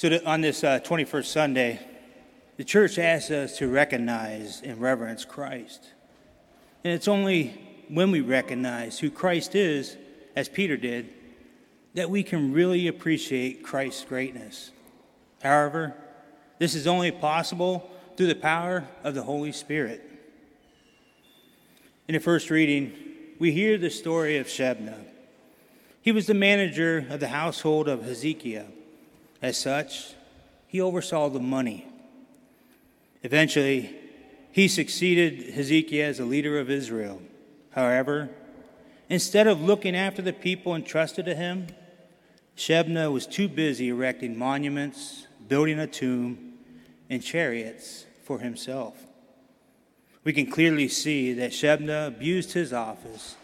So, that on this uh, 21st Sunday, the church asks us to recognize and reverence Christ. And it's only when we recognize who Christ is, as Peter did, that we can really appreciate Christ's greatness. However, this is only possible through the power of the Holy Spirit. In the first reading, we hear the story of Shebna. He was the manager of the household of Hezekiah. As such, he oversaw the money. Eventually, he succeeded Hezekiah as a leader of Israel. However, instead of looking after the people entrusted to him, Shebna was too busy erecting monuments, building a tomb, and chariots for himself. We can clearly see that Shebna abused his office,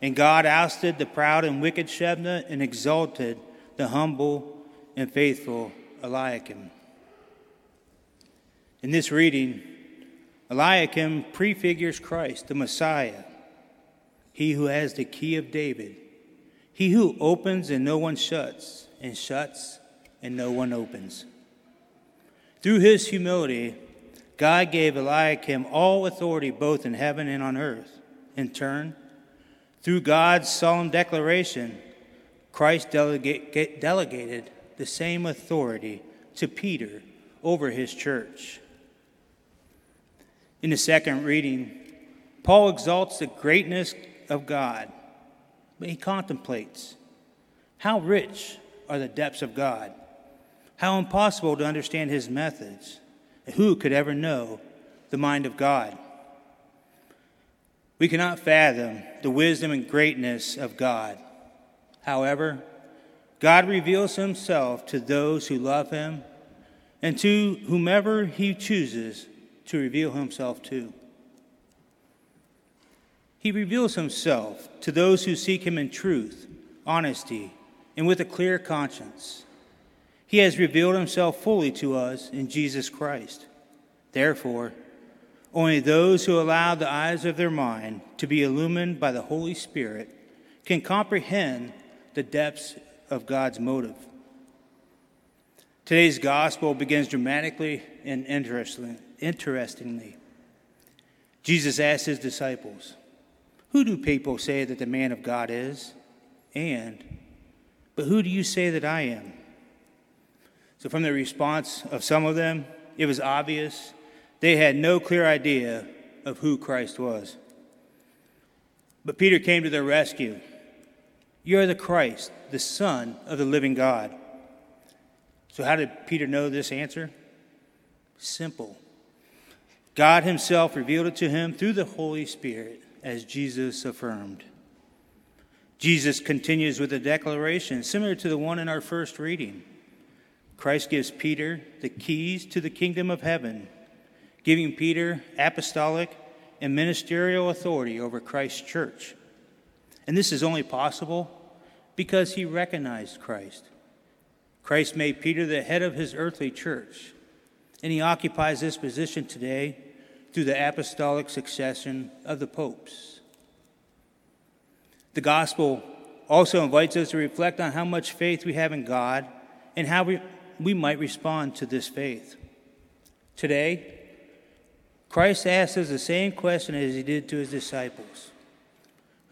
and God ousted the proud and wicked Shebna and exalted the humble and faithful Eliakim. In this reading, Eliakim prefigures Christ, the Messiah, he who has the key of David, he who opens and no one shuts, and shuts and no one opens. Through his humility, God gave Eliakim all authority both in heaven and on earth. In turn, through God's solemn declaration, Christ delegate, delegated the same authority to Peter over his church. In the second reading, Paul exalts the greatness of God, but he contemplates how rich are the depths of God, how impossible to understand his methods, and who could ever know the mind of God? We cannot fathom the wisdom and greatness of God. However, God reveals himself to those who love him and to whomever he chooses to reveal himself to. He reveals himself to those who seek him in truth, honesty, and with a clear conscience. He has revealed himself fully to us in Jesus Christ. Therefore, only those who allow the eyes of their mind to be illumined by the Holy Spirit can comprehend the depths of God's motive. Today's gospel begins dramatically and interestingly. Jesus asked his disciples, Who do people say that the man of God is? And, but who do you say that I am? So, from the response of some of them, it was obvious they had no clear idea of who Christ was. But Peter came to their rescue. You are the Christ, the Son of the living God. So, how did Peter know this answer? Simple. God Himself revealed it to him through the Holy Spirit, as Jesus affirmed. Jesus continues with a declaration similar to the one in our first reading. Christ gives Peter the keys to the kingdom of heaven, giving Peter apostolic and ministerial authority over Christ's church. And this is only possible because he recognized Christ. Christ made Peter the head of his earthly church, and he occupies this position today through the apostolic succession of the popes. The gospel also invites us to reflect on how much faith we have in God and how we, we might respond to this faith. Today, Christ asks us the same question as he did to his disciples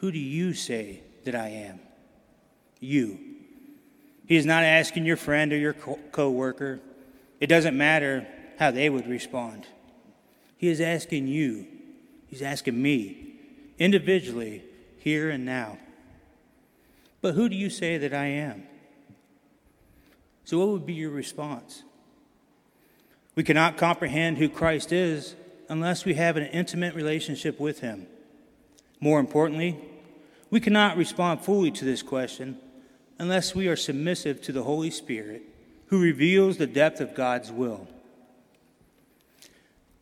Who do you say that I am? You. He is not asking your friend or your co worker. It doesn't matter how they would respond. He is asking you, He's asking me, individually, here and now. But who do you say that I am? So, what would be your response? We cannot comprehend who Christ is unless we have an intimate relationship with Him. More importantly, we cannot respond fully to this question unless we are submissive to the Holy Spirit, who reveals the depth of God's will.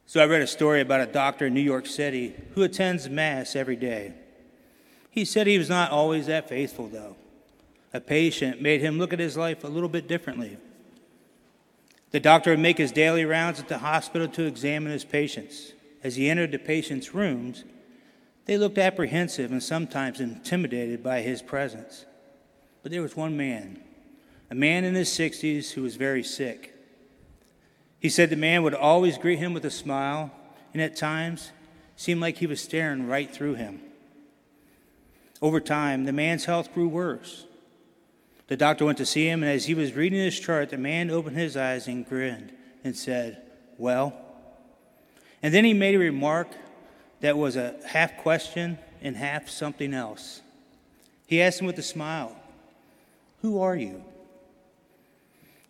So I read a story about a doctor in New York City who attends Mass every day. He said he was not always that faithful, though. A patient made him look at his life a little bit differently. The doctor would make his daily rounds at the hospital to examine his patients. As he entered the patients' rooms, they looked apprehensive and sometimes intimidated by his presence. But there was one man, a man in his 60s who was very sick. He said the man would always greet him with a smile, and at times seemed like he was staring right through him. Over time, the man's health grew worse. The doctor went to see him, and as he was reading his chart, the man opened his eyes and grinned and said, Well? And then he made a remark that was a half question and half something else. He asked him with a smile, Who are you?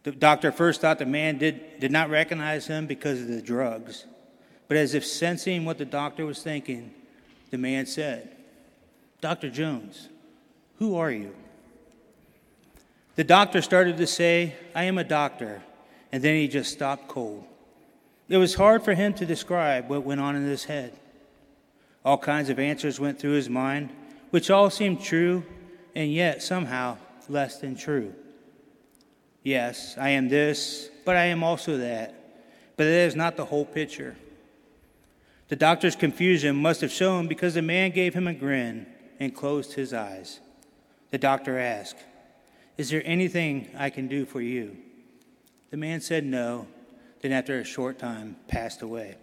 The doctor first thought the man did, did not recognize him because of the drugs, but as if sensing what the doctor was thinking, the man said, Dr. Jones, who are you? The doctor started to say, I am a doctor, and then he just stopped cold. It was hard for him to describe what went on in his head. All kinds of answers went through his mind, which all seemed true and yet somehow less than true. Yes, I am this, but I am also that. But that is not the whole picture. The doctor's confusion must have shown because the man gave him a grin and closed his eyes. The doctor asked, Is there anything I can do for you? The man said no, then after a short time passed away.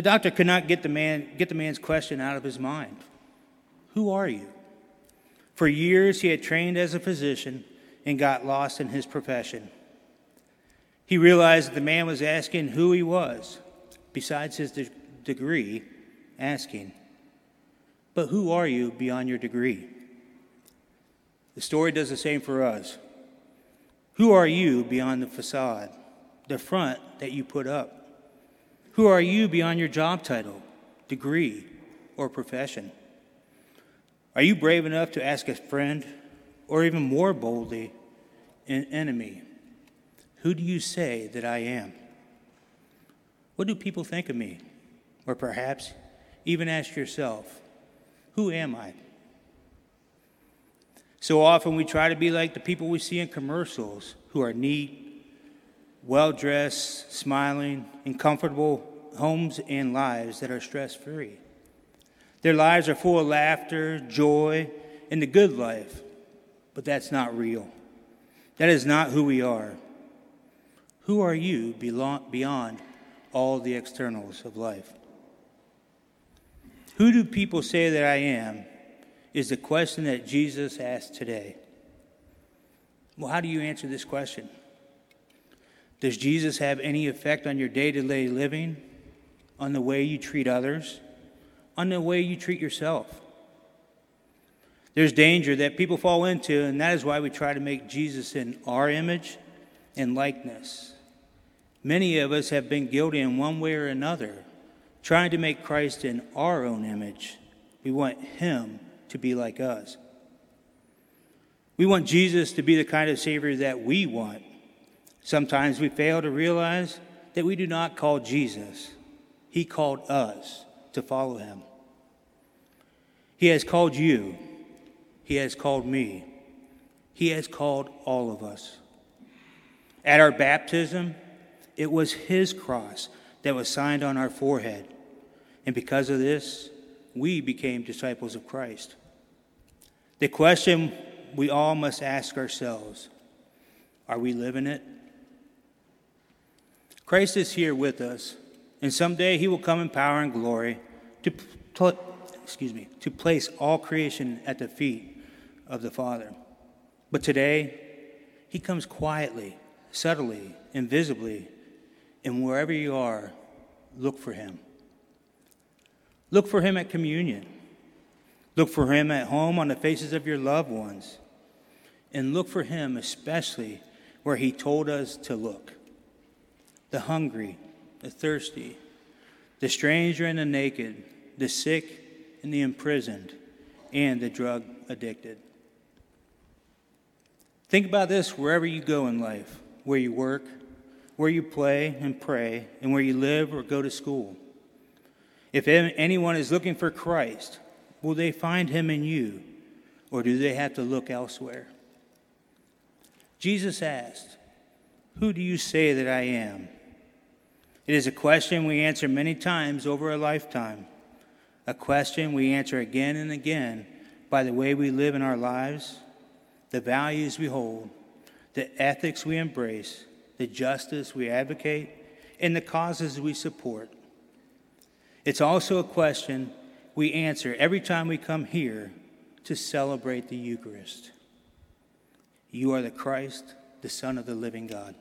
The doctor could not get the, man, get the man's question out of his mind Who are you? For years, he had trained as a physician and got lost in his profession. He realized that the man was asking who he was, besides his de- degree, asking, But who are you beyond your degree? The story does the same for us. Who are you beyond the facade, the front that you put up? Who are you beyond your job title, degree, or profession? Are you brave enough to ask a friend, or even more boldly, an enemy, Who do you say that I am? What do people think of me? Or perhaps even ask yourself, Who am I? So often we try to be like the people we see in commercials who are neat, well dressed, smiling, in comfortable homes and lives that are stress free. Their lives are full of laughter, joy, and the good life, but that's not real. That is not who we are. Who are you beyond all the externals of life? Who do people say that I am? Is the question that Jesus asked today. Well, how do you answer this question? Does Jesus have any effect on your day to day living, on the way you treat others, on the way you treat yourself? There's danger that people fall into, and that is why we try to make Jesus in our image and likeness. Many of us have been guilty in one way or another, trying to make Christ in our own image. We want Him to be like us. We want Jesus to be the kind of Savior that we want. Sometimes we fail to realize that we do not call Jesus, He called us to follow Him. He has called you, He has called me, He has called all of us. At our baptism, it was His cross that was signed on our forehead. And because of this, we became disciples of Christ. The question we all must ask ourselves are we living it? Christ is here with us, and someday he will come in power and glory to, pl- excuse me, to place all creation at the feet of the Father. But today, he comes quietly, subtly, invisibly, and wherever you are, look for him. Look for him at communion. Look for him at home on the faces of your loved ones. And look for him especially where he told us to look the hungry, the thirsty, the stranger and the naked, the sick and the imprisoned, and the drug addicted. Think about this wherever you go in life, where you work, where you play and pray, and where you live or go to school. If anyone is looking for Christ, Will they find him in you, or do they have to look elsewhere? Jesus asked, Who do you say that I am? It is a question we answer many times over a lifetime, a question we answer again and again by the way we live in our lives, the values we hold, the ethics we embrace, the justice we advocate, and the causes we support. It's also a question we answer every time we come here to celebrate the Eucharist. You are the Christ, the Son of the living God.